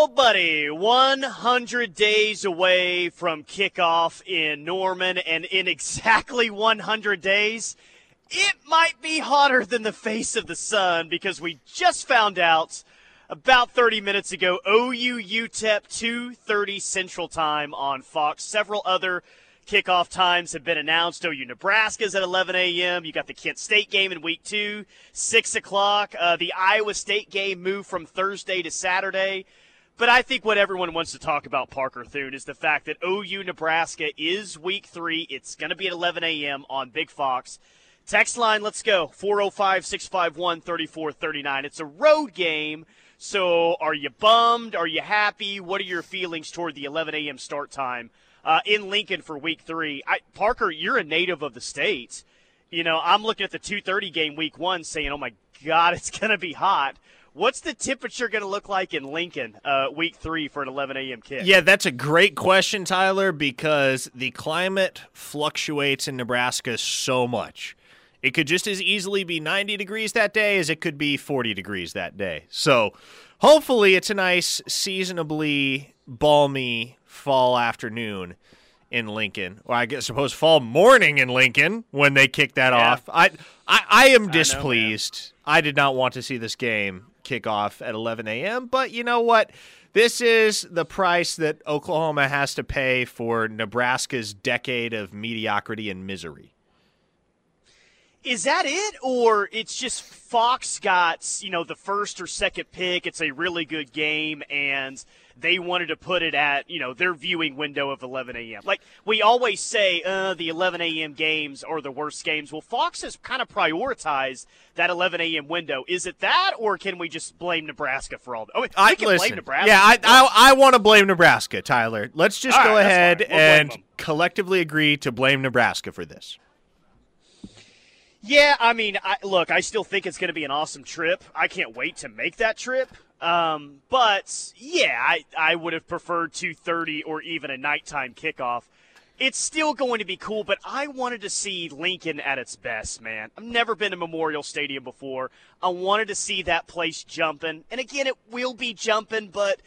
Oh, buddy, 100 days away from kickoff in Norman, and in exactly 100 days, it might be hotter than the face of the sun because we just found out about 30 minutes ago OU UTEP 2:30 Central Time on Fox. Several other kickoff times have been announced. OU Nebraska's at 11 a.m. You got the Kent State game in week two, six o'clock. Uh, the Iowa State game moved from Thursday to Saturday. But I think what everyone wants to talk about, Parker Thune, is the fact that OU Nebraska is week three. It's going to be at 11 a.m. on Big Fox. Text line, let's go 405 651 3439. It's a road game. So are you bummed? Are you happy? What are your feelings toward the 11 a.m. start time uh, in Lincoln for week three? I, Parker, you're a native of the state. You know, I'm looking at the 2:30 game week one, saying, "Oh my God, it's going to be hot." What's the temperature going to look like in Lincoln uh, week three for an 11 a.m. kick? Yeah, that's a great question, Tyler, because the climate fluctuates in Nebraska so much. It could just as easily be 90 degrees that day as it could be 40 degrees that day. So hopefully it's a nice, seasonably balmy fall afternoon in Lincoln, or I guess suppose fall morning in Lincoln when they kick that Yeah. off. I, I I am I know, displeased. I did not want to see this game kick off at 11 a.m. But you know what? This is the price that Oklahoma has to pay for Nebraska's decade of mediocrity and misery. Is that it, or it's just Fox got you know the first or second pick? It's a really good game, and they wanted to put it at you know their viewing window of 11 a.m. Like we always say, uh, the 11 a.m. games are the worst games. Well, Fox has kind of prioritized that 11 a.m. window. Is it that, or can we just blame Nebraska for all? The, oh, we I, can listen, blame Nebraska. Yeah, I, I, I want to blame Nebraska, Tyler. Let's just All go right, ahead. We'll and collectively agree to blame Nebraska for this. Yeah, I mean, I, look, I still think it's going to be an awesome trip. I can't wait to make that trip. Um, but yeah, I, I would have preferred 2:30 or even a nighttime kickoff. It's still going to be cool, but I wanted to see Lincoln at its best, man. I've never been to Memorial Stadium before. I wanted to see that place jumping, and again, it will be jumping, but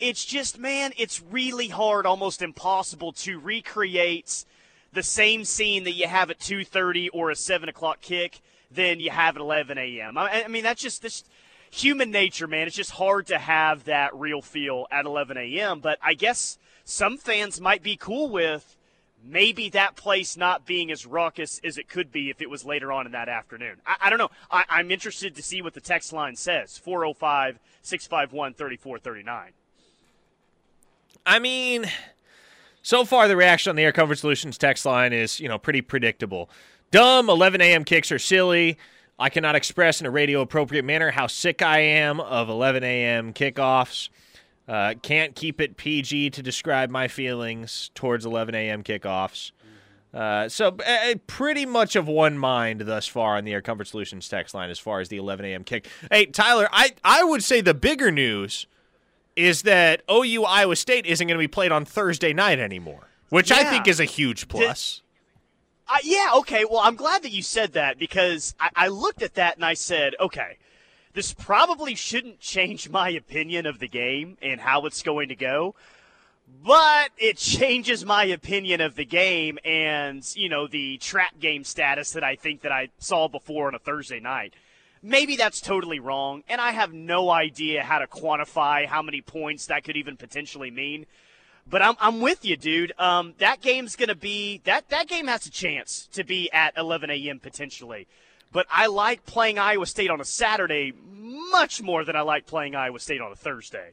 it's just, man, it's really hard, almost impossible to recreate the same scene that you have at 2.30 or a 7 o'clock kick than you have at 11 a.m. I, I mean, that's just this human nature, man. It's just hard to have that real feel at 11 a.m. But I guess some fans might be cool with maybe that place not being as raucous as it could be if it was later on in that afternoon. I, I don't know. I, I'm interested to see what the text line says 405 651 3439. I mean, so far the reaction on the Air Comfort Solutions text line is, you know, pretty predictable. Dumb, 11 a.m. kicks are silly. I cannot express in a radio appropriate manner how sick I am of 11 a.m. kickoffs. Uh, can't keep it PG to describe my feelings towards 11 a.m. kickoffs. Uh, so uh, pretty much of one mind thus far on the Air Comfort Solutions text line as far as the 11 a.m. kick. Hey, Tyler, I, I would say the bigger news is that OU Iowa State isn't going to be played on Thursday night anymore, which I think is a huge plus. Yeah, okay. Well, I'm glad that you said that because I, I looked at that and I said, okay, this probably shouldn't change my opinion of the game and how it's going to go, but it changes my opinion of the game and, you know, the trap game status that I think that I saw before on a Thursday night. Maybe that's totally wrong, and I have no idea how to quantify how many points that could even potentially mean. But I'm, I'm with you, dude. Um, that game's gonna be that that game has a chance to be at 11 a.m. potentially. But I like playing Iowa State on a Saturday much more than I like playing Iowa State on a Thursday.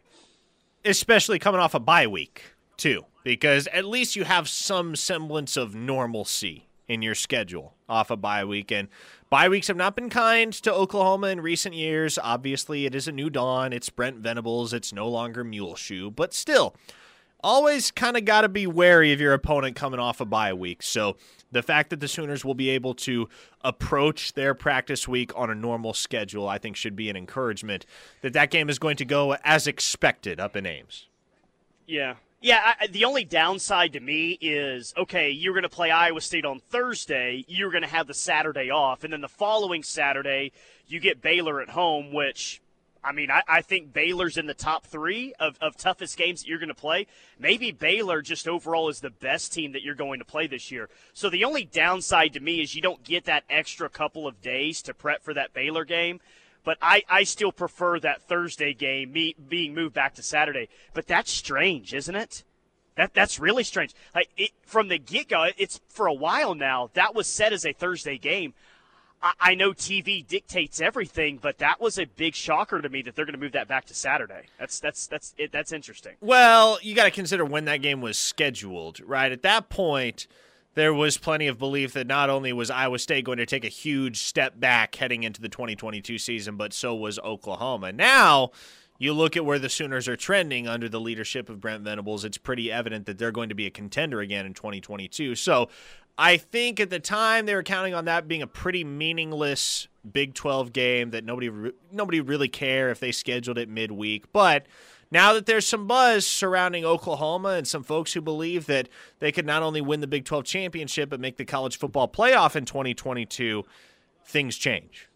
especially coming off a bye week too, because at least you have some semblance of normalcy in your schedule off a bye week. And bye weeks have not been kind to Oklahoma in recent years. Obviously, it is a new dawn. It's Brent Venables. It's no longer Muleshoe, but still, always kind of got to be wary of your opponent coming off a bye week. So the fact that the Sooners will be able to approach their practice week on a normal schedule, I think, should be an encouragement that that game is going to go as expected up in Ames. Yeah. Yeah, I, the only downside to me is okay, you're going to play Iowa State on Thursday, you're going to have the Saturday off, and then the following Saturday, you get Baylor at home, which I mean, I, I think Baylor's in the top three of, of toughest games that you're going to play. Maybe Baylor just overall is the best team that you're going to play this year. So the only downside to me is you don't get that extra couple of days to prep for that Baylor game. But I, I still prefer that Thursday game me, being moved back to Saturday. But that's strange, isn't it? That that's really strange. Like it, from the get go, it's for a while now. That was set as a Thursday game. I, know TV dictates everything, but that was a big shocker to me that they're going to move that back to Saturday. That's that's that's it, that's interesting. Well, you got to consider when that game was scheduled, right? At that point, there was plenty of belief that not only was Iowa State going to take a huge step back heading into the 2022 season, but so was Oklahoma. Now you look at where the Sooners are trending under the leadership of Brent Venables, it's pretty evident that they're going to be a contender again in 2022. So I think at the time they were counting on that being a pretty meaningless Big 12 game that nobody nobody really care if they scheduled it midweek. But now that there's some buzz surrounding Oklahoma and some folks who believe that they could not only win the Big 12 championship but make the college football playoff in 2022, things change.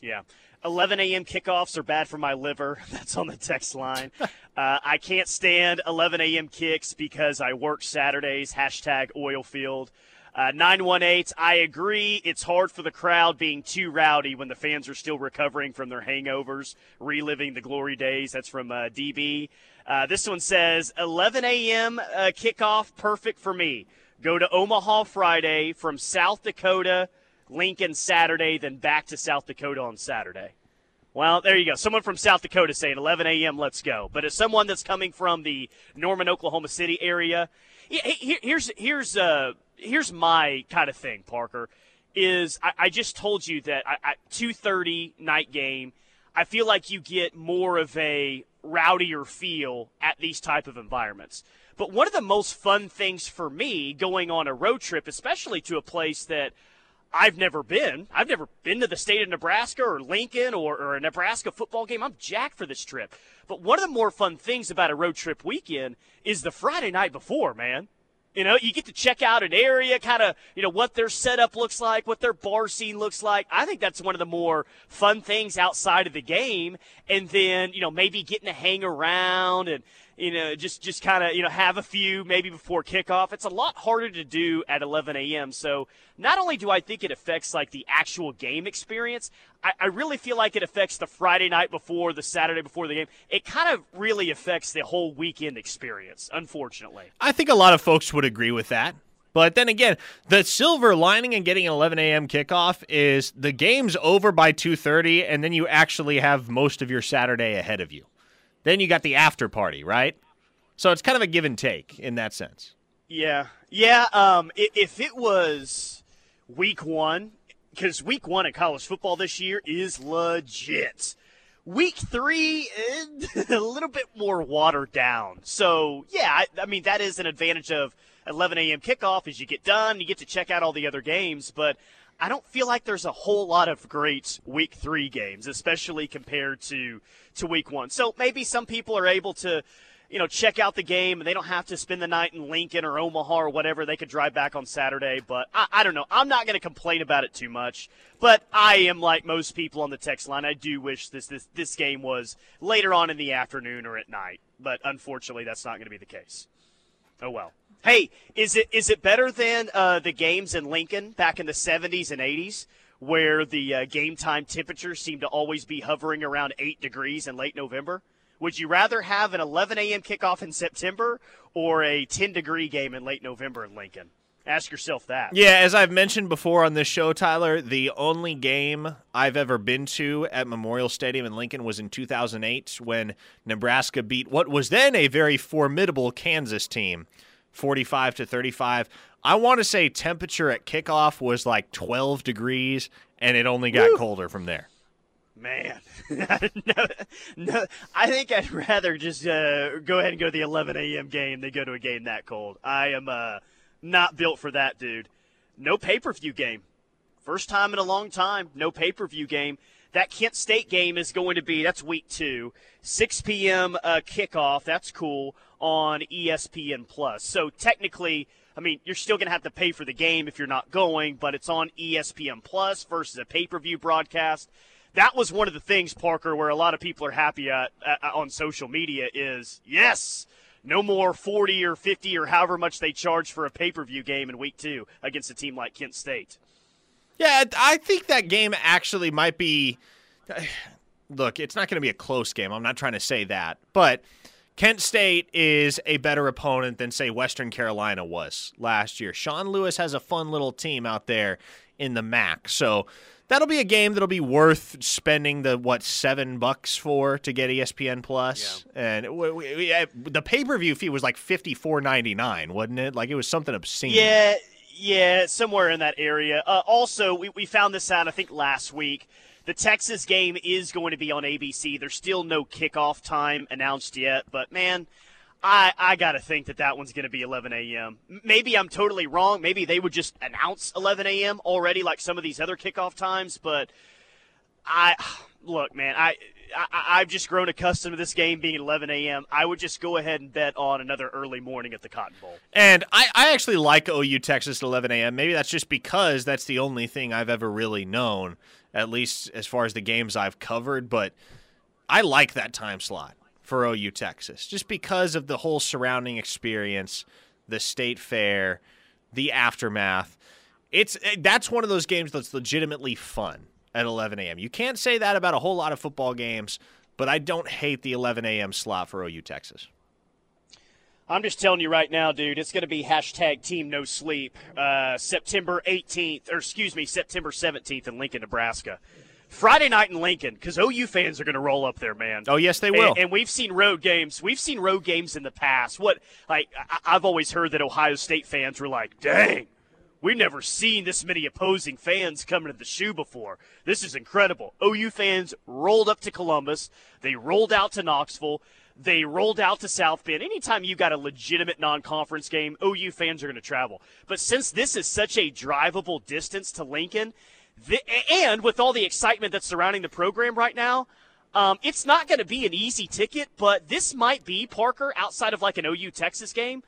Yeah. 11 a.m. kickoffs are bad for my liver. That's on the text line. Uh, I can't stand 11 a.m. kicks because I work Saturdays. Hashtag oil field. Uh, 918, I agree. It's hard for the crowd being too rowdy when the fans are still recovering from their hangovers, reliving the glory days. That's from uh, DB. Uh, this one says 11 a.m. Uh, kickoff, perfect for me. Go to Omaha Friday from South Dakota Lincoln Saturday, then back to South Dakota on Saturday. Well, there you go. Someone from South Dakota saying 11 a.m. Let's go. But as someone that's coming from the Norman, Oklahoma City area, here's here's uh here's my kind of thing. Parker is I, I just told you that at 2:30 night game, I feel like you get more of a rowdier feel at these type of environments. But one of the most fun things for me going on a road trip, especially to a place that I've never been. I've never been to the state of Nebraska or Lincoln or, or, a Nebraska football game. I'm jacked for this trip. But one of the more fun things about a road trip weekend is the Friday night before, man. You know, you get to check out an area, kind of, you know, what their setup looks like, what their bar scene looks like. I think that's one of the more fun things outside of the game. And then, you know, maybe getting to hang around and, you know, just just kind of you know have a few maybe before kickoff. It's a lot harder to do at 11 a.m. So not only do I think it affects like the actual game experience, I, I really feel like it affects the Friday night before, the Saturday before the game. It kind of really affects the whole weekend experience. Unfortunately, I think a lot of folks would agree with that. But then again, the silver lining in getting an 11 a.m. kickoff is the game's over by 2:30, and then you actually have most of your Saturday ahead of you. Then you got the after party, right? So it's kind of a give and take in that sense. Yeah, yeah. Um, if it was week one, because week one in college football this year is legit. Week three, eh, a little bit more watered down. So yeah, I, I mean that is an advantage of 11 a.m. kickoff. As you get done, you get to check out all the other games, but I don't feel like there's a whole lot of great week three games, especially compared to to week one. So maybe some people are able to, you know, check out the game and they don't have to spend the night in Lincoln or Omaha or whatever. They could drive back on Saturday. But I, I don't know. I'm not going to complain about it too much. But I am like most people on the text line. I do wish this this this game was later on in the afternoon or at night. But unfortunately, that's not going to be the case. Oh well. Hey, is it is it better than uh, the games in Lincoln back in the 70s and 80s, where the uh, game time temperatures seemed to always be hovering around eight degrees in late November? Would you rather have an 11 a.m. kickoff in September or a 10 degree game in late November in Lincoln? Ask yourself that. Yeah, as I've mentioned before on this show, Tyler, the only game I've ever been to at Memorial Stadium in Lincoln was in 2008 when Nebraska beat what was then a very formidable Kansas team. 45 to 35. I want to say temperature at kickoff was like 12 degrees, and it only got Woo. colder from there. Man, no, no, I think I'd rather just uh, go ahead and go to the 11 a.m. game than go to a game that cold. I am uh, not built for that, dude. No pay per view game. First time in a long time, no pay per view game. That Kent State game is going to be, that's week two, 6 p.m. Uh, kickoff. That's cool on ESPN Plus. So technically, I mean, you're still going to have to pay for the game if you're not going, but it's on ESPN Plus versus a pay per view broadcast. that was one of the things, Parker, where a lot of people are happy at, at on social media is yes, no more 40 or 50 or however much they charge for a pay per view game in week two against a team like Kent State. Yeah, I think that game actually might be. Look, it's not going to be a close game. I'm not trying to say that. But Kent State is a better opponent than, say, Western Carolina was last year. Sean Lewis has a fun little team out there in the MAC. So that'll be a game that'll be worth spending the what seven bucks for to get ESPN Plus. Yeah. And we, we, the pay per view fee was like fifty four ninety nine, wasn't it? Like it was something obscene. Yeah, yeah, somewhere in that area. Uh, also, we, we found this out I think last week. The Texas game is going to be on ABC. There's still no kickoff time announced yet, but man, I, I got to think that that one's going to be 11 a.m. Maybe I'm totally wrong. Maybe they would just announce 11 a.m. already, like some of these other kickoff times. But I look, man, I, I have just grown accustomed to this game being 11 a.m. I would just go ahead and bet on another early morning at the Cotton Bowl. And I, I actually like OU Texas at 11 a.m. Maybe that's just because that's the only thing I've ever really known, at least as far as the games I've covered. But I like that time slot for OU Texas just because of the whole surrounding experience, the state fair, the aftermath. It's eh, that's one of those games that's legitimately fun at 11 a.m. You can't say that about a whole lot of football games, but I don't hate the 11 a.m. slot for OU Texas. I'm just telling you right now, dude, it's going to be hashtag team no sleep uh, September 18th, or excuse me, September 17th in Lincoln, Nebraska. Friday night in Lincoln because OU fans are going to roll up there, man. Oh yes, they will. And, and, we've seen road games. We've seen road games in the past. What like I, I've always heard that Ohio State fans were like, "Dang, we've never seen this many opposing fans coming to the shoe before. This is incredible." OU fans rolled up to Columbus. They rolled out to Knoxville. They rolled out to South Bend. Anytime you got a legitimate non-conference game, OU fans are going to travel. But since this is such a drivable distance to Lincoln the, and with all the excitement that's surrounding the program right now, um, it's not going to be an easy ticket, but this might be, Parker, outside of like an OU Texas game.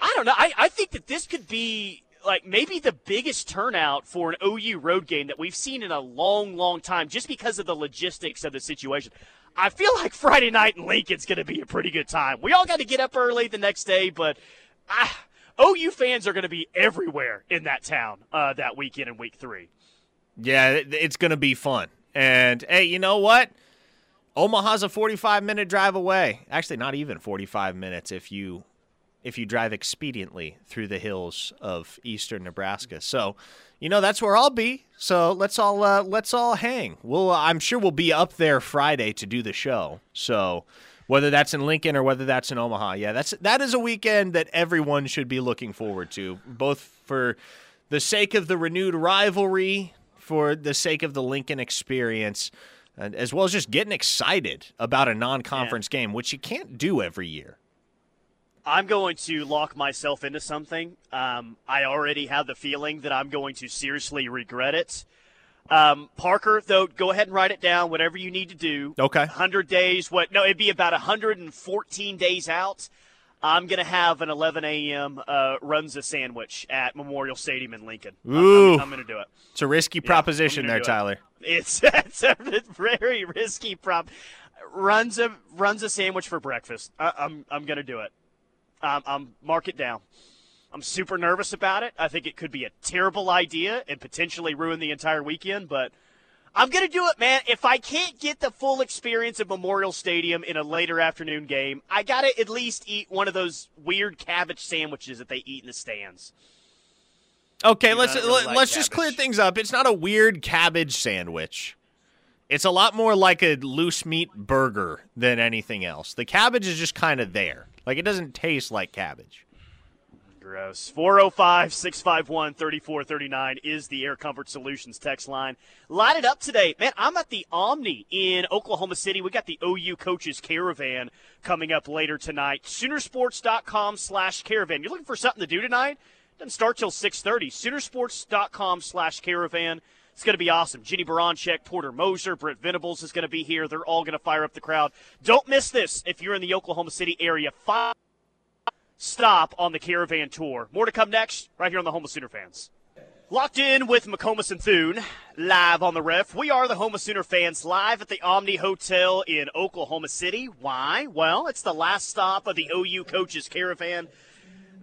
I don't know. I, I think that this could be like maybe the biggest turnout for an OU road game that we've seen in a long, long time just because of the logistics of the situation. I feel like Friday night in Lincoln's going to be a pretty good time. We all got to get up early the next day, but I, OU fans are going to be everywhere in that town uh, that weekend in week three. Yeah, it's going to be fun. And hey, you know what? Omaha's a 45 minute drive away. Actually, not even 45 minutes if you if you drive expediently through the hills of eastern Nebraska. So, you know that's where I'll be. So let's all uh, let's all hang. We'll I'm sure we'll be up there Friday to do the show. So whether that's in Lincoln or whether that's in Omaha, yeah, that's that is a weekend that everyone should be looking forward to, both for the sake of the renewed rivalry for the sake of the Lincoln experience, And as well as just getting excited about a non conference yeah. game, which you can't do every year. I'm going to lock myself into something. Um, I already have the feeling that I'm going to seriously regret it. Um, Parker, though, go ahead and write it down. Whatever you need to do. Okay. 100 days. What? No, it'd be about 114 days out. I'm going to have an 11 a.m. Uh, a sandwich at Memorial Stadium in Lincoln. Ooh. I'm, I'm, I'm going to do it. It's a risky proposition yeah, there, Tyler. It. It's, it's a very risky prop. Runza runs a sandwich for breakfast. I, I'm, I'm going to do it. Um, I'm mark it down. I'm super nervous about it. I think it could be a terrible idea and potentially ruin the entire weekend, but – I'm going to do it, man. If I can't get the full experience of Memorial Stadium in a later afternoon game, I got to at least eat one of those weird cabbage sandwiches that they eat in the stands. Okay, you let's really let, like let's cabbage. just clear things up. It's not a weird cabbage sandwich. It's a lot more like a loose meat burger than anything else. The cabbage is just kind of there. Like it doesn't taste like cabbage. Gross. 405 651 3439 is the Air Comfort Solutions text line. Light it up today. Man, I'm at the Omni in Oklahoma City. We got the OU Coaches Caravan coming up later tonight. Soonersports.com slash caravan. You're looking for something to do tonight? Doesn't start till 6.30. Soonersports.com slash caravan. It's going to be awesome. Jennie Baranczyk, Porter Moser, Brent Venables is going to be here. They're all going to fire up the crowd. Don't miss this if you're in the Oklahoma City area. Five stop on the Caravan Tour. More to come next, right here on the Home of Sooner Fans. Locked in with McComas and Thune, live on the ref. We are the Homa Sooner fans live at the Omni Hotel in Oklahoma City. Why? Well, it's the last stop of the OU coaches caravan.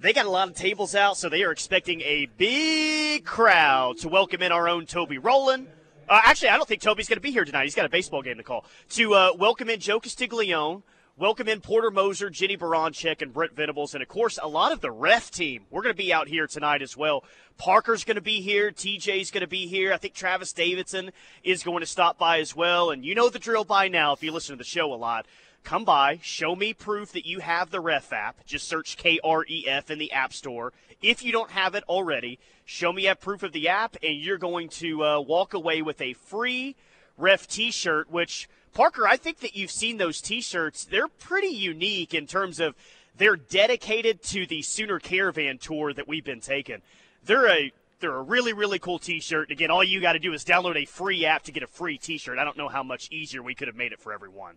They got a lot of tables out, so they are expecting a big crowd to welcome in our own Toby Rowland. Uh, actually, I don't think Toby's going to be here tonight. He's got a baseball game to call. To uh, welcome in Joe Castiglione, welcome in Porter Moser, Jennie Baranczyk, and Brent Venables, and of course, a lot of the ref team. We're going to be out here tonight as well. Parker's going to be here. TJ's going to be here. I think Travis Davidson is going to stop by as well. And you know the drill by now if you listen to the show a lot. Come by, show me proof that you have the Ref app. Just search K R E F in the App Store. If you don't have it already, show me a proof of the app, and you're going to uh, walk away with a free Ref t shirt, which, Parker, I think that you've seen those t shirts. They're pretty unique in terms of they're dedicated to the Sooner Caravan tour that we've been taking. They're a they're a really really cool T-shirt. Again, all you got to do is download a free app to get a free T-shirt. I don't know how much easier we could have made it for everyone.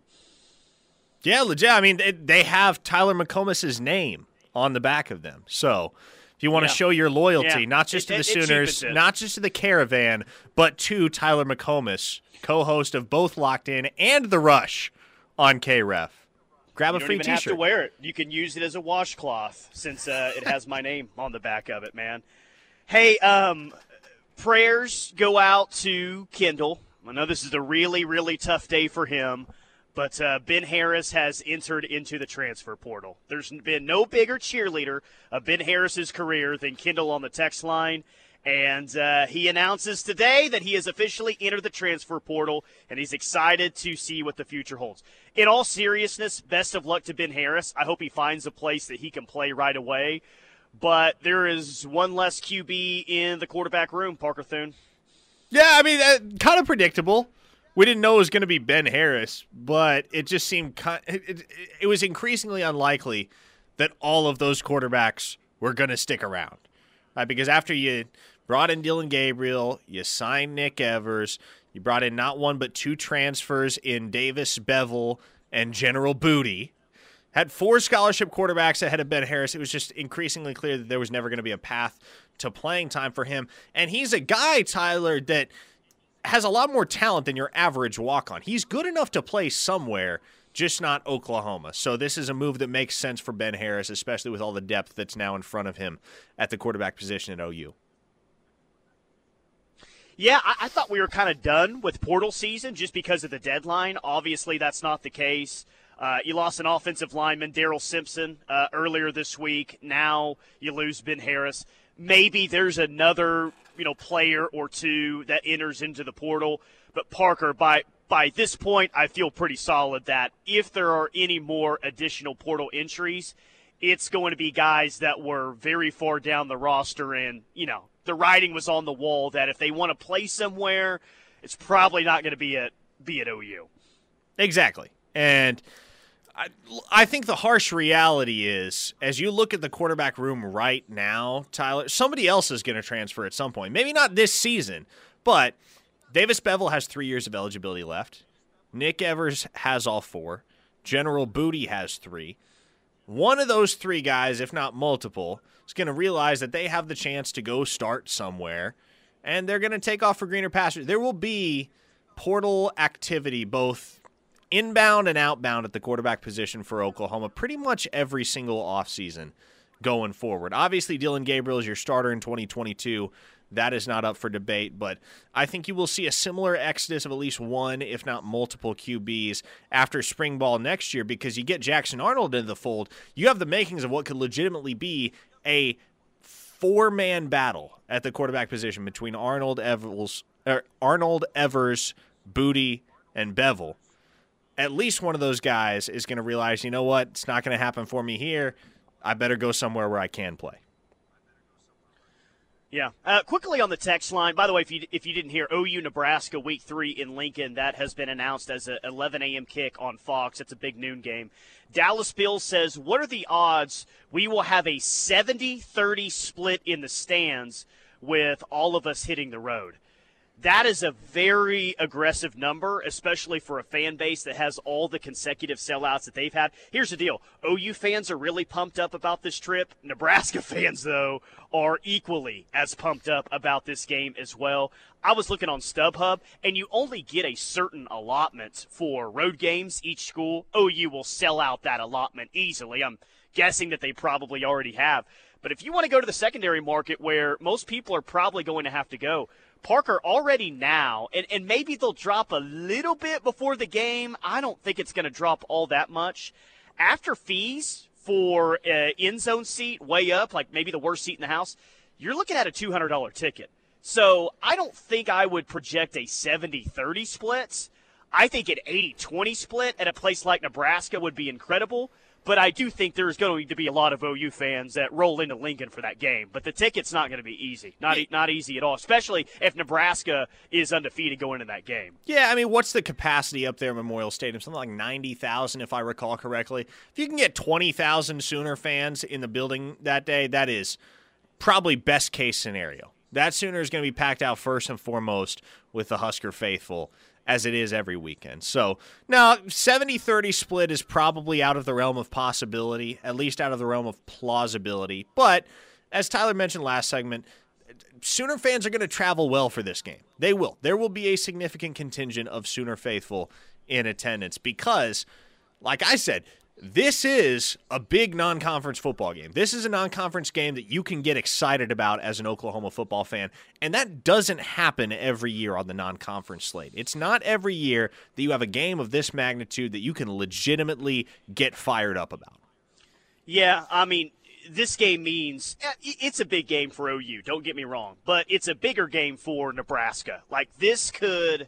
Yeah, legit. I mean, it, they have Tyler McComas's name on the back of them. So, if you want yeah. to show your loyalty, yeah. not just it, to the it, Sooners, not just to the Caravan, but to Tyler McComas, co-host of both Locked In and The Rush on KREF. Grab you a free T-shirt. you have to wear it. You can use it as a washcloth since uh, it has my name on the back of it, man. Hey, um, prayers go out to Kendall. I know this is a really, really tough day for him, but uh, Ben Harris has entered into the transfer portal. There's been no bigger cheerleader of Ben Harris's career than Kendall on the text line. And uh, he announces today that he has officially entered the transfer portal, and he's excited to see what the future holds. In all seriousness, best of luck to Ben Harris. I hope he finds a place that he can play right away. But there is one less QB in the quarterback room, Parker Thune. Yeah, I mean, uh, kind of predictable. We didn't know it was going to be Ben Harris, but it just seemed it, it, was increasingly unlikely that all of those quarterbacks were going to stick around. Right? Because after you brought in Dillon Gabriel, you signed Nick Evers, you brought in not one but two transfers in Davis Beville and General Booty. Had four scholarship quarterbacks ahead of Ben Harris. It was just increasingly clear that there was never going to be a path to playing time for him. And he's a guy, Tyler, that has a lot more talent than your average walk on. He's good enough to play somewhere, just not Oklahoma. So this is a move that makes sense for Ben Harris, especially with all the depth that's now in front of him at the quarterback position at OU. Yeah, I, I thought we were kind of done with portal season just because of the deadline. Obviously, that's not the case. Uh, you lost an offensive lineman, Daryl Simpson, uh, earlier this week. Now you lose Ben Harris. Maybe there's another, you know, player or two that enters into the portal. But Parker, by by this point, I feel pretty solid that if there are any more additional portal entries, it's going to be guys that were very far down the roster and, you know, the writing was on the wall that if they want to play somewhere, it's probably not going to be at be at OU. Exactly. And I, I think the harsh reality is, as you look at the quarterback room right now, Tyler, somebody else is going to transfer at some point. Maybe not this season, but Davis Beville has three years of eligibility left. Nick Evers has all four. General Booty has three. One of those three guys, if not multiple, is going to realize that they have the chance to go start somewhere, and they're going to take off for greener pastures. There will be portal activity both inbound and outbound at the quarterback position for Oklahoma pretty much every single offseason going forward. Obviously, Dillon Gabriel is your starter in 2022. That is not up for debate, but I think you will see a similar exodus of at least one, if not multiple QBs after spring ball next year because you get Jackson Arnold into the fold. You have the makings of what could legitimately be a four man battle at the quarterback position between Arnold Evers, er, Arnold Evers, Booty, and Beville. At least one of those guys is going to realize, you know what, it's not going to happen for me here. I better go somewhere where I can play. Yeah. Uh, quickly on the text line. By the way, if you if you didn't hear, OU Nebraska Week Three in Lincoln that has been announced as a 11 a.m. kick on Fox. It's a big noon game. Dallas Bill says, "What are the odds we will have a 70-30 split in the stands with all of us hitting the road?" That is a very aggressive number, especially for a fan base that has all the consecutive sellouts that they've had. Here's the deal OU fans are really pumped up about this trip. Nebraska fans, though, are equally as pumped up about this game as well. I was looking on StubHub, and you only get a certain allotment for road games. Each school, OU will sell out that allotment easily. I'm guessing that they probably already have. But if you want to go to the secondary market where most people are probably going to have to go, Parker already now, and, and maybe they'll drop a little bit before the game. I don't think it's going to drop all that much. After fees for uh, end zone seat, way up, like maybe the worst seat in the house, you're looking at a $200 ticket. So I don't think I would project a 70 30 split. I think an 80 20 split at a place like Nebraska would be incredible. But I do think there's going to be a lot of OU fans that roll into Lincoln for that game. But the ticket's not going to be easy. Not not easy at all, especially if Nebraska is undefeated going into that game. Yeah, I mean, what's the capacity up there at Memorial Stadium? Something like 90,000 if I recall correctly. If you can get 20,000 Sooner fans in the building that day, that is probably best case scenario. That Sooner is going to be packed out first and foremost with the Husker faithful as it is every weekend. So now 70 30 split is probably out of the realm of possibility, at least out of the realm of plausibility. But as Tyler mentioned last segment, Sooner fans are going to travel well for this game. They will. There will be a significant contingent of Sooner faithful in attendance because, like I said, this is a big non conference football game. This is a non conference game that you can get excited about as an Oklahoma football fan. And that doesn't happen every year on the non conference slate. It's not every year that you have a game of this magnitude that you can legitimately get fired up about. Yeah, I mean, this game means it's a big game for OU, don't get me wrong, but it's a bigger game for Nebraska. Like, this could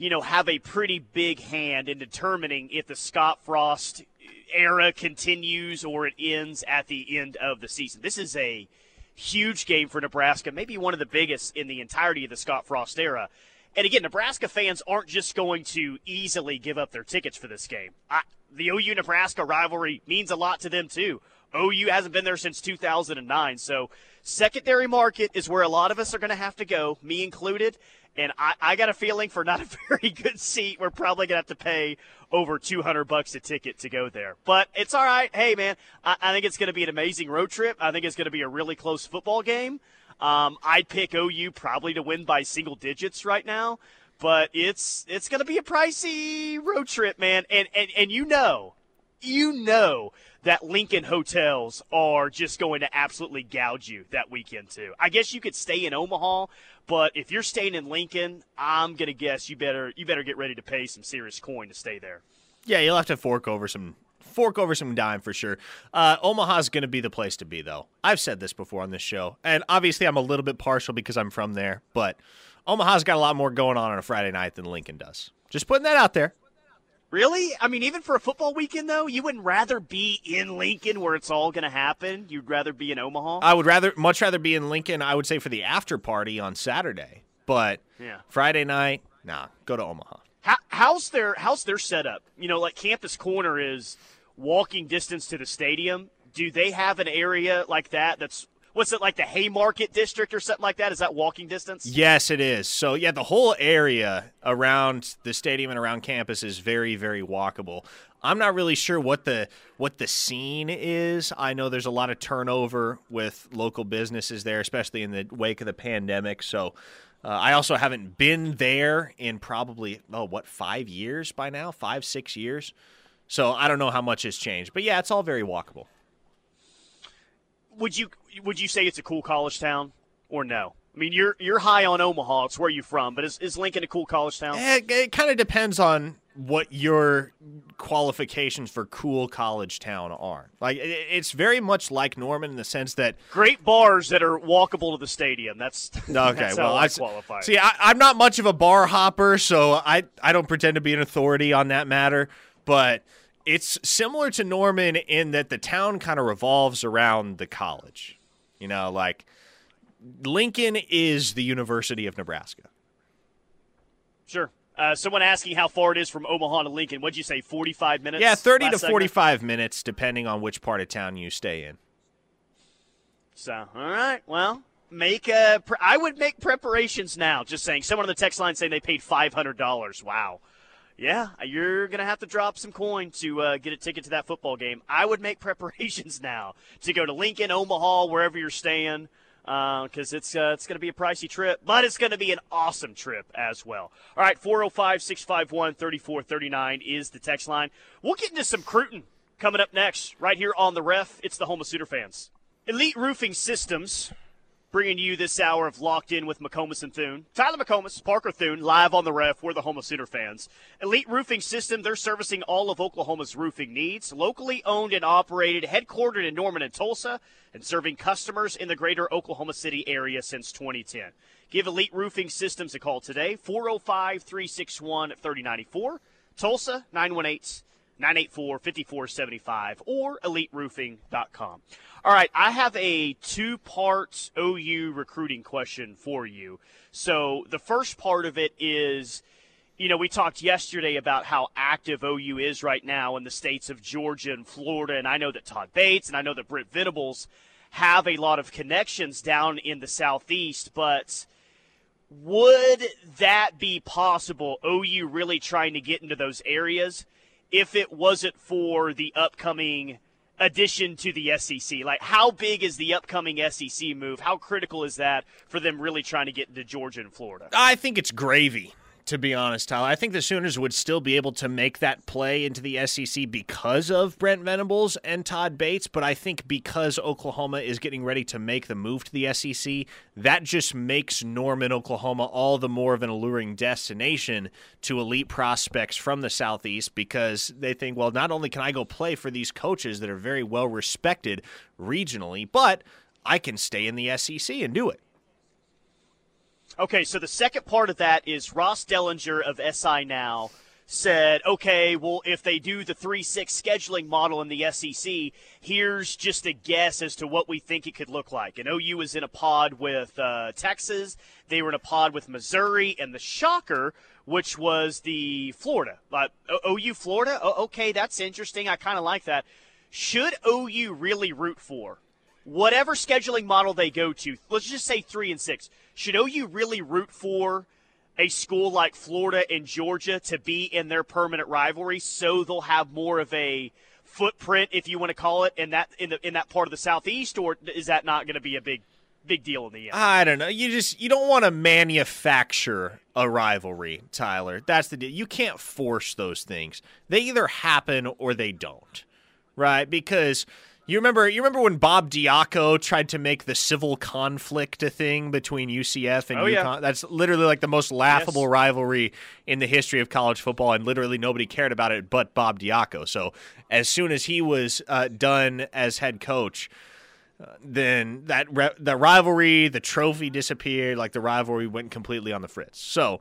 you know, have a pretty big hand in determining if the Scott Frost era continues or it ends at the end of the season. This is a huge game for Nebraska, maybe one of the biggest in the entirety of the Scott Frost era. And again, Nebraska fans aren't just going to easily give up their tickets for this game. I, the OU Nebraska rivalry means a lot to them, too. OU hasn't been there since 2009. So, secondary market is where a lot of us are going to have to go, me included. And I, I got a feeling for not a very good seat, we're probably gonna have to pay over 200 bucks a ticket to go there. But it's all right. Hey, man, I, I think it's gonna be an amazing road trip. I think it's gonna be a really close football game. Um, I'd pick OU probably to win by single digits right now, but it's it's gonna be a pricey road trip, man. And and and you know, you know that Lincoln hotels are just going to absolutely gouge you that weekend too. I guess you could stay in Omaha, but if you're staying in Lincoln, I'm gonna guess you better you better get ready to pay some serious coin to stay there. Yeah, you'll have to fork over some fork over some dime for sure. Uh, Omaha's going to be the place to be, though. I've said this before on this show, and obviously I'm a little bit partial because I'm from there, but Omaha's got a lot more going on on a Friday night than Lincoln does. Just putting that out there. Really? I mean, even for a football weekend, though, you wouldn't rather be in Lincoln where it's all going to happen. You'd rather be in Omaha. I would rather, much rather be in Lincoln. I would say for the after party on Saturday, but yeah. Friday night, nah, go to Omaha. How, how's their How's their setup? You know, like Campus Corner is walking distance to the stadium. Do they have an area like that that's what's it like the Haymarket district or something like that? Is that walking distance? Yes, it is. So yeah, the whole area around the stadium and around campus is very, very walkable. I'm not really sure what the what the scene is. I know there's a lot of turnover with local businesses there, especially in the wake of the pandemic. So uh, I also haven't been there in probably oh what five years by now, five six years. So I don't know how much has changed, but yeah, it's all very walkable would you would you say it's a cool college town or no? I mean, you're you're high on Omaha. It's where you're from, but is, is Lincoln a cool college town? Eh, it, it kind of depends on what your qualifications for cool college town are. Like, it, it's very much like Norman in the sense that great bars that are walkable to the stadium. That's okay. That's well, I qualify. See, I, I'm not much of a bar hopper, so I I don't pretend to be an authority on that matter, but it's similar to Norman in that the town kind of revolves around the college. You know, like Lincoln is the University of Nebraska. Sure. Uh, someone asking how far it is from Omaha to Lincoln. What'd you say, 45 minutes? Yeah, 30 to 45 segment? minutes, depending on which part of town you stay in. So, all right. Well, make a. I would make preparations now. Just saying. Someone on the text line saying they paid five hundred dollars. Wow. Yeah, you're gonna have to drop some coin to uh, get a ticket to that football game. I would make preparations now to go to Lincoln, Omaha, wherever you're staying, because uh, it's uh, it's gonna be a pricey trip, but it's gonna be an awesome trip as well. All right, 405-651-3439 is the text line. We'll get into some Cruton coming up next, right here on the Ref. It's the home of Sooner fans. Elite Roofing Systems bringing you this hour of Locked In with McComas and Thune. Tyler McComas, Parker Thune, live on the ref. We're the home of Sooner fans. Elite Roofing System, they're servicing all of Oklahoma's roofing needs. Locally owned and operated, headquartered in Norman and Tulsa, and serving customers in the greater Oklahoma City area since 2010. Give Elite Roofing Systems a call today, 405 361 3094. Tulsa, 918 984 5475 or eliteroofing.com. All right, I have a two part OU recruiting question for you. So the first part of it is you know, we talked yesterday about how active OU is right now in the states of Georgia and Florida, and I know that Todd Bates and I know that Brent Venables have a lot of connections down in the southeast, but would that be possible? OU really trying to get into those areas? If it wasn't for the upcoming addition to the SEC? Like, how big is the upcoming SEC move? How critical is that for them really trying to get into Georgia and Florida? I think it's gravy to be honest, Tyler. I think the Sooners would still be able to make that play into the SEC because of Brent Venables and Todd Bates, but I think because Oklahoma is getting ready to make the move to the SEC, that just makes Norman, Oklahoma all the more of an alluring destination to elite prospects from the Southeast because they think, well, not only can I go play for these coaches that are very well respected regionally, but I can stay in the SEC and do it. Okay, so the second part of that is Ross Dellenger of SI Now said, okay, well, if they do the 3 6 scheduling model in the SEC, here's just a guess as to what we think it could look like. And OU was in a pod with uh, Texas, they were in a pod with Missouri, and the shocker, which was the Florida. Uh, OU Florida? okay, that's interesting. I kind of like that. Should OU really root for whatever scheduling model they go to? Let's just say 3 and 6 should OU really root for a school like Florida and Georgia to be in their permanent rivalry so they'll have more of a footprint, if you want to call it, in that in the in that part of the southeast, or is that not going to be a big big deal in the end? I don't know. You just you don't want to manufacture a rivalry, Tyler. That's the deal. You can't force those things. They either happen or they don't, right? Because you remember you remember when Bob Diaco tried to make the civil conflict a thing between UCF and oh, UConn? Yeah. That's literally like the most laughable yes. rivalry in the history of college football, and literally nobody cared about it but Bob Diaco. So as soon as he was uh, done as head coach, uh, then that re- the rivalry, the trophy disappeared. Like the rivalry went completely on the fritz. So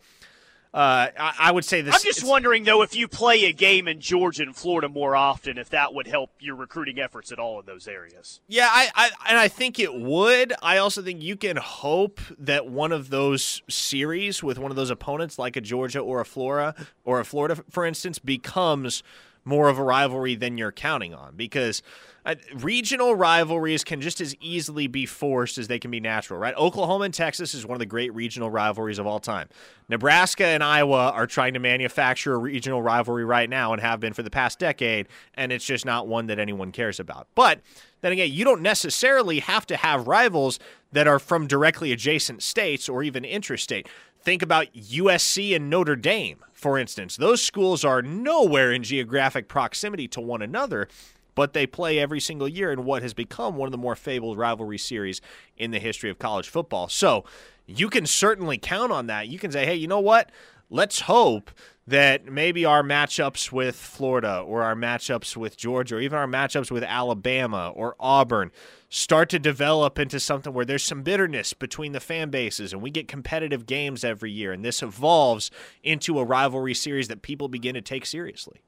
uh, I, I, would say this. I'm just wondering though if you play a game in Georgia and Florida more often, if that would help your recruiting efforts at all in those areas. Yeah, I, I and I think it would. I also think you can hope that one of those series with one of those opponents, like a Georgia or a Florida or a Florida, for instance, becomes more of a rivalry than you're counting on because uh, regional rivalries can just as easily be forced as they can be natural, right? Oklahoma and Texas is one of the great regional rivalries of all time. Nebraska and Iowa are trying to manufacture a regional rivalry right now and have been for the past decade, and it's just not one that anyone cares about. But then again, you don't necessarily have to have rivals that are from directly adjacent states or even interstate. Think about USC and Notre Dame, for instance. Those schools are nowhere in geographic proximity to one another, but they play every single year in what has become one of the more fabled rivalry series in the history of college football. So you can certainly count on that. You can say, hey, you know what? Let's hope that maybe our matchups with Florida or our matchups with Georgia or even our matchups with Alabama or Auburn start to develop into something where there's some bitterness between the fan bases and we get competitive games every year and this evolves into a rivalry series that people begin to take seriously.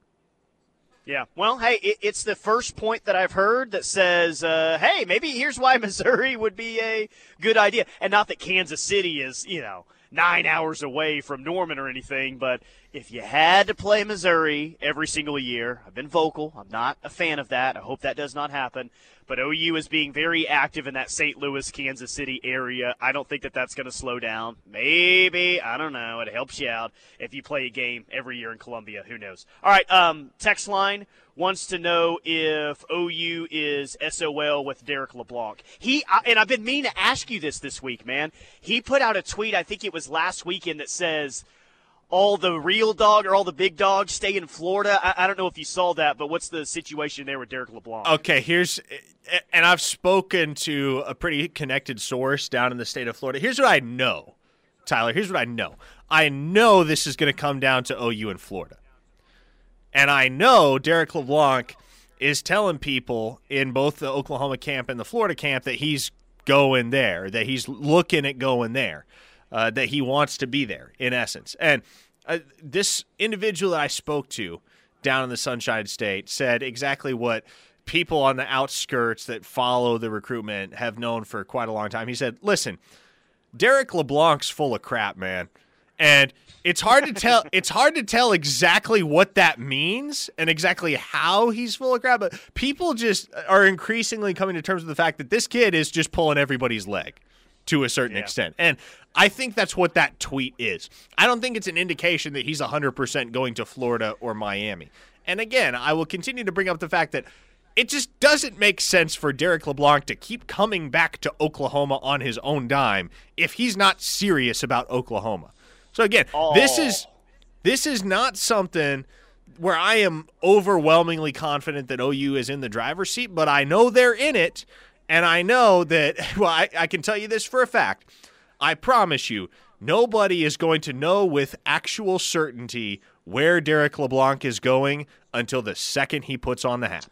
Yeah. Well, hey, it, it's the first point that I've heard that says, uh, hey, maybe here's why Missouri would be a good idea. And not that Kansas City is, you know, nine hours away from Norman or anything, but if you had to play Missouri every single year, I've been vocal. I'm not a fan of that. I hope that does not happen. But OU is being very active in that St. Louis, Kansas City area. I don't think that that's going to slow down. Maybe I don't know. It helps you out if you play a game every year in Columbia. Who knows? All right. Um, text line wants to know if OU is SOL with Derek LeBlanc. He and I've been meaning to ask you this this week, man. He put out a tweet. I think it was last weekend that says all the real dog or all the big dogs stay in Florida. I, I, don't know if you saw that, but what's the situation there with Derek LeBlanc? Okay, here's, and I've spoken to a pretty connected source down in the state of Florida. Here's what I know, Tyler. Here's what I know. I know this is going to come down to OU in Florida. And I know Derek LeBlanc is telling people in both the Oklahoma camp and the Florida camp that he's going there, that he's looking at going there uh, that he wants to be there, in essence. And uh, this individual that I spoke to down in the Sunshine State said exactly what people on the outskirts that follow the recruitment have known for quite a long time. He said, "Listen, Derek LeBlanc's full of crap, man." And it's hard to tell it's hard to tell exactly what that means and exactly how he's full of crap, but people just are increasingly coming to terms with the fact that this kid is just pulling everybody's leg to a certain yeah. extent. And I think that's what that tweet is. I don't think it's an indication that he's 100% going to Florida or Miami. And again, I will continue to bring up the fact that it just doesn't make sense for Derek LeBlanc to keep coming back to Oklahoma on his own dime if he's not serious about Oklahoma. So again, oh. this is oh. this is not something where I am overwhelmingly confident that OU is in the driver's seat, but I know they're in it and I know that, well, I, I can tell you this for a fact. I promise you, nobody is going to know with actual certainty where Derek LeBlanc is going until the second he puts on the hat.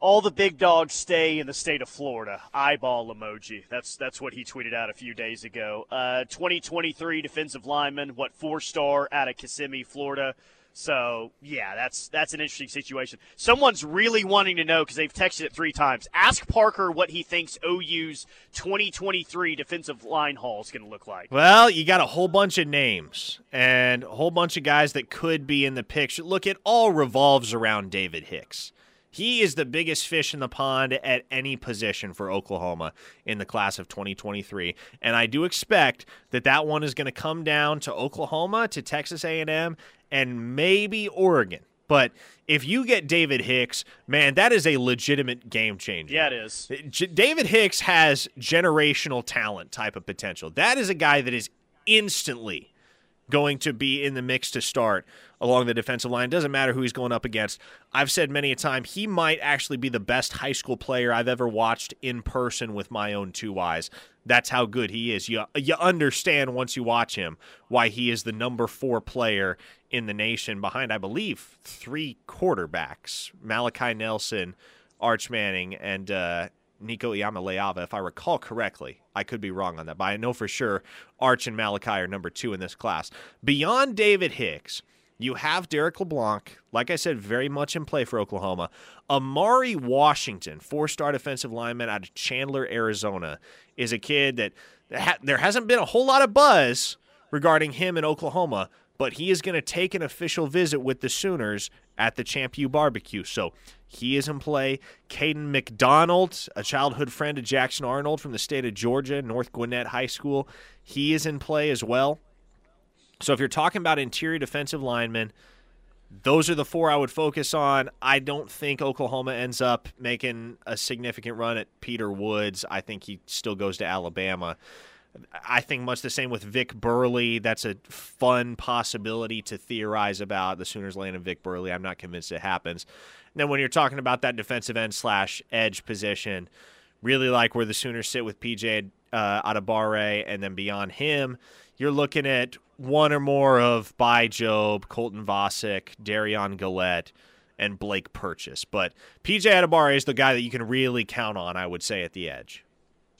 All the big dogs stay in the state of Florida. Eyeball emoji. That's that's what he tweeted out a few days ago. Uh, 2023 defensive lineman, what four star out of Kissimmee, Florida. So yeah, that's that's an interesting situation. Someone's really wanting to know because they've texted it three times. Ask Parker what he thinks OU's 2023 defensive line haul is going to look like. Well, you got a whole bunch of names and a whole bunch of guys that could be in the picture. Look, it all revolves around David Hicks. He is the biggest fish in the pond at any position for Oklahoma in the class of 2023, and I do expect that that one is going to come down to Oklahoma, to Texas A&M, and maybe Oregon. But if you get David Hicks, man, that is a legitimate game changer. Yeah, it is. David Hicks has generational talent type of potential. That is a guy that is instantly going to be in the mix to start along the defensive line. Doesn't matter who he's going up against. I've said many a time he might actually be the best high school player I've ever watched in person with my own two eyes. That's how good he is. You you understand once you watch him why he is the number 4 player in the nation behind I believe three quarterbacks, Malachi Nelson, Arch Manning and uh, Nico Iamaleava, if I recall correctly. I could be wrong on that, but I know for sure Arch and Malachi are number two in this class. Beyond David Hicks, you have Derek LeBlanc, like I said, very much in play for Oklahoma. Amari Washington, four star defensive lineman out of Chandler, Arizona, is a kid that ha- there hasn't been a whole lot of buzz regarding him in Oklahoma, but he is going to take an official visit with the Sooners at the Champ U barbecue. So he is in play. Caden McDonald, a childhood friend of Jackson Arnold from the state of Georgia, North Gwinnett High School, he is in play as well. So if you're talking about interior defensive linemen, those are the four I would focus on. I don't think Oklahoma ends up making a significant run at Peter Woods. I think he still goes to Alabama. I think much the same with Vic Burley. That's a fun possibility to theorize about. The Sooners landing Vic Burley. I'm not convinced it happens. And then when you're talking about that defensive end slash edge position, really like where the Sooners sit with PJ uh, Adebawore, and then beyond him, you're looking at one or more of by Job, Colton Vasek, Darian Gillette, and Blake Purchase. But PJ Adebawore is the guy that you can really count on, I would say, at the edge.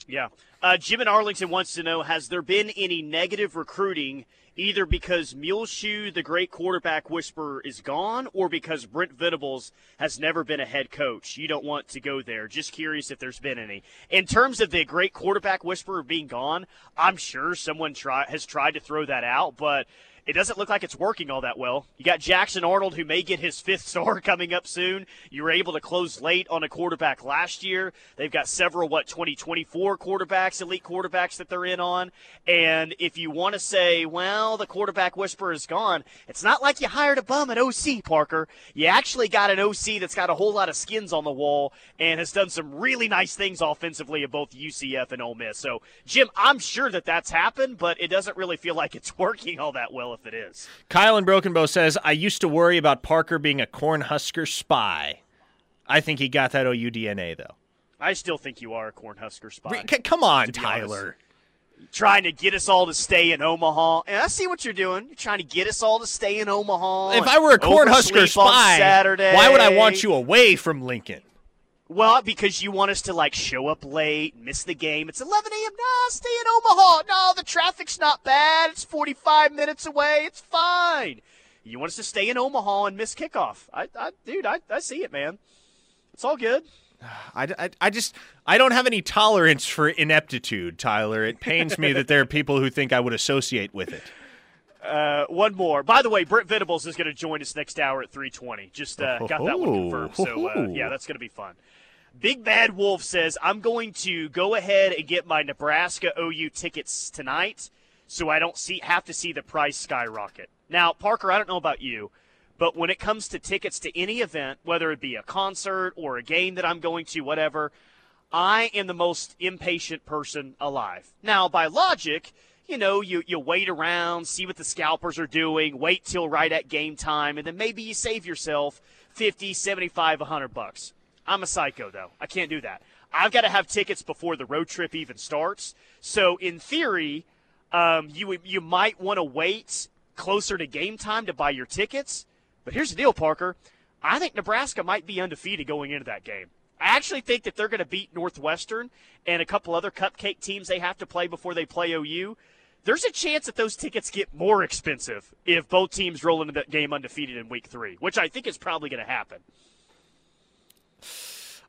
Yeah. Uh, Jim in Arlington wants to know Has there been any negative recruiting either because Muleshoe, the great quarterback whisperer, is gone, or because Brent Venables has never been a head coach. You don't want to go there. Just curious if there's been any. In terms of the great quarterback whisperer being gone, I'm sure someone try, has tried to throw that out, but it doesn't look like it's working all that well. You got Jackson Arnold, who may get his fifth star coming up soon. You were able to close late on a quarterback last year. They've got several, what, 2024 quarterbacks, elite quarterbacks that they're in on. And if you want to say, well, the quarterback whisperer is gone, it's not like you hired a bum at OC, Parker. You actually got an OC that's got a whole lot of skins on the wall and has done some really nice things offensively at both UCF and Ole Miss. So, Jim, I'm sure that that's happened, but it doesn't really feel like it's working all that well if it is. Kyle in Broken Bow says, I used to worry about Parker being a Cornhusker spy. I think he got that OU DNA, though. I still think you are a Cornhusker spy. C- come on, Tyler. Honest. Trying to get us all to stay in Omaha. And I see what you're doing. You're trying to get us all to stay in Omaha. If I were a Cornhusker spy, Saturday. why would I want you away from Lincoln? Well, because you want us to like show up late, miss the game. It's 11 a.m. No, stay in Omaha. No, the traffic's not bad. It's 45 minutes away. It's fine. You want us to stay in Omaha and miss kickoff? I, I dude, I, I see it, man. It's all good. I, I, I just I don't have any tolerance for ineptitude, Tyler. It pains me that there are people who think I would associate with it. Uh, one more. By the way, Brent Venables is going to join us next hour at 3:20. Just uh, got that one confirmed. So uh, yeah, that's going to be fun. Big Bad Wolf says, I'm going to go ahead and get my Nebraska OU tickets tonight so I don't see have to see the price skyrocket. Now, Parker, I don't know about you, but when it comes to tickets to any event, whether it be a concert or a game that I'm going to, whatever, I am the most impatient person alive. Now, by logic, you know, you, you wait around, see what the scalpers are doing, wait till right at game time, and then maybe you save yourself 50, 75, 100 bucks. I'm a psycho, though. I can't do that. I've got to have tickets before the road trip even starts. So, in theory, um, you you might want to wait closer to game time to buy your tickets. But here's the deal, Parker. I think Nebraska might be undefeated going into that game. I actually think that they're going to beat Northwestern and a couple other cupcake teams they have to play before they play OU. There's a chance that those tickets get more expensive if both teams roll into that game undefeated in week three, which I think is probably going to happen.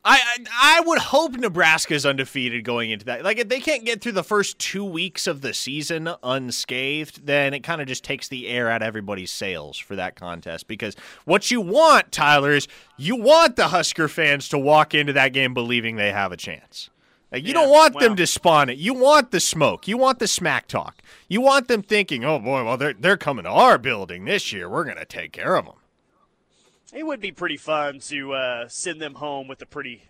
I, I, I would hope Nebraska is undefeated going into that. Like if they can't get through the first two weeks of the season unscathed, then it kind of just takes the air out of everybody's sails for that contest. Because what you want, Tyler, is you want the Husker fans to walk into that game believing they have a chance. Like, you yeah, don't want well, them to spawn it. You want the smoke. You want the smack talk. You want them thinking, "Oh boy, well they're they're coming to our building this year. We're going to take care of them." It would be pretty fun to uh, send them home with a pretty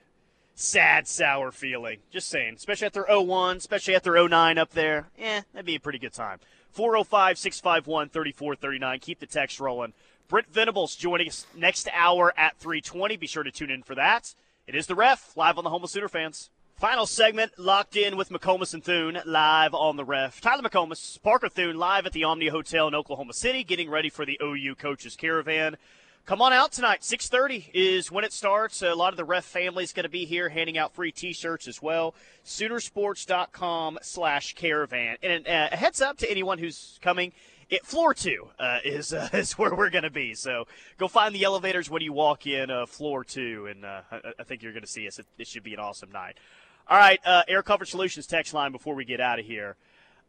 sad, sour feeling. Just saying. Especially after 01, especially after 09 up there. Eh, that'd be a pretty good time. 405 651 3439. Keep the text rolling. Brent Venables joining us next hour at 320. Be sure to tune in for that. It is the ref, live on the Home of Sooner fans. Final segment locked in with McComas and Thune live on the ref. Tyler McComas, Parker Thune live at the Omnia Hotel in Oklahoma City, getting ready for the OU Coaches Caravan. Come on out tonight. 6:30 is when it starts. A lot of the ref family is going to be here, handing out free T-shirts as well. Soonersports.com/caravan. And uh, a heads up to anyone who's coming. It, floor two uh, is uh, is where we're going to be. So go find the elevators when you walk in uh, floor two, and uh, I, I, think you're going to see us. It, it, should be an awesome night. All right, uh, Air Comfort Solutions text line before we get out of here.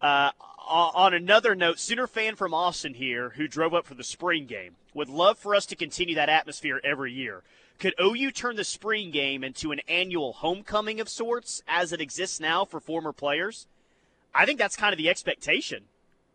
On another note, Sooner fan from Austin here who drove up for the spring game would love for us to continue that atmosphere every year. Could OU turn the spring game into an annual homecoming of sorts as it exists now for former players? I think that's kind of the expectation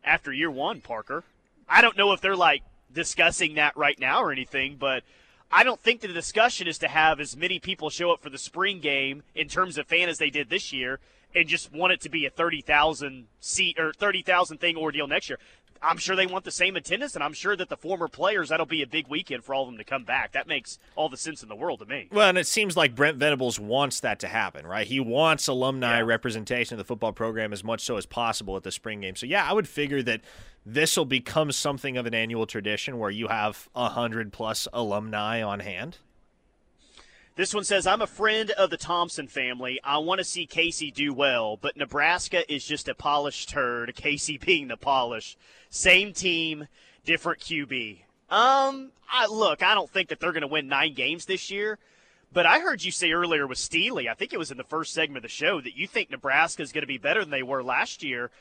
after year one, Parker. I don't know if they're like discussing that right now or anything, but I don't think the discussion is to have as many people show up for the spring game in terms of fan as they did this year and just want it to be a 30,000 seat or 30,000 thing ordeal next year. I'm sure they want the same attendance, and I'm sure that the former players, that'll be a big weekend for all of them to come back. That makes all the sense in the world to me. Well, and it seems like Brent Venables wants that to happen, right? He wants alumni yeah. representation of the football program as much so as possible at the spring game. So, yeah, I would figure that this will become something of an annual tradition where you have a 100 plus alumni on hand. This one says, I'm a friend of the Thompson family. I want to see Casey do well, but Nebraska is just a polished turd, Casey being the polish. Same team, different QB. Um, I, look, I don't think that they're going to win nine games this year, but I heard you say earlier with Steely, I think it was in the first segment of the show, that you think Nebraska is going to be better than they were last year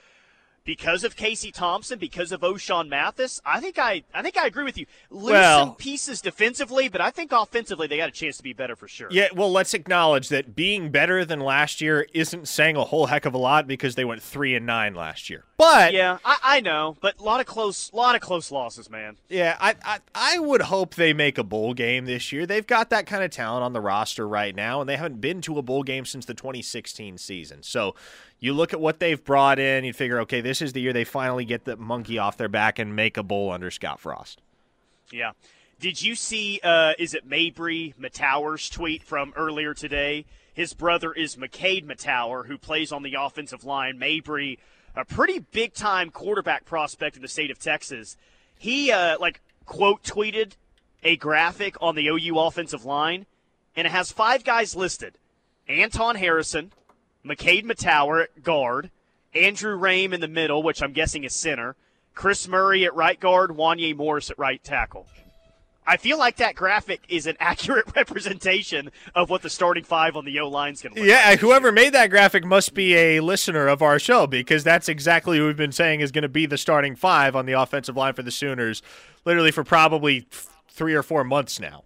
because of Casey Thompson, because of Ochaun Mathis, I think I I think I agree with you. Lose Well- some pieces defensively, but I think offensively they got a chance to be better for sure. Yeah, well, let's acknowledge that being better than last year isn't saying a whole heck of a lot because they went three and nine last year. But Yeah, I, I know, but a lot of close, lot of close losses, man. Yeah, I, I I would hope they make a bowl game this year. They've got that kind of talent on the roster right now, and they haven't been to a bowl game since the 2016 season. So you look at what they've brought in, you figure, okay, this is the year they finally get the monkey off their back and make a bowl under Scott Frost. Yeah. Did you see? Uh, is it Mabrey Mettauer's tweet from earlier today? His brother is McKade Mettauer, who plays on the offensive line. Mabrey, a pretty big time quarterback prospect in the state of Texas. He uh, like quote tweeted a graphic on the OU offensive line, and it has five guys listed: Anton Harrison, McKade Mettauer at guard, Andrew Raym in the middle, which I'm guessing is center, Chris Murray at right guard, Wanye Morris at right tackle. I feel like that graphic is an accurate representation of what the starting five on the O line's going to look like. Yeah, like. whoever made that graphic must be a listener of our show because that's exactly what we've been saying is going to be the starting five on the offensive line for the Sooners, literally for probably three or four months now.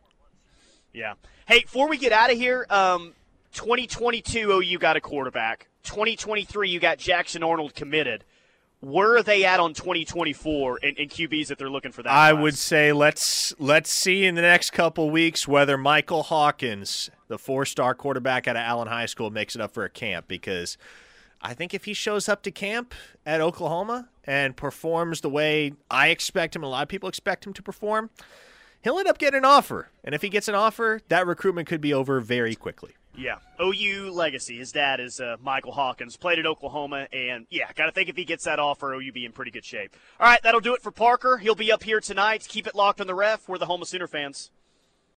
Yeah. Hey, before we get out of here, um, 2022 OU got a quarterback. 2023 you got Jackson Arnold committed. Where are they at on 2024 in, in QBs that they're looking for that? I class? would say let's let's see in the next couple weeks whether Michael Hawkins, the four-star quarterback out of Allen High School, makes it up for a camp because I think if he shows up to camp at Oklahoma and performs the way I expect him a lot of people expect him to perform, he'll end up getting an offer. And if he gets an offer, that recruitment could be over very quickly. Yeah, OU legacy. His dad is uh, Michael Hawkins. Played at Oklahoma, and yeah, got to think if he gets that offer, OU be in pretty good shape. All right, that'll do it for Parker. He'll be up here tonight. Keep it locked on the ref. We're the home of Sooner fans.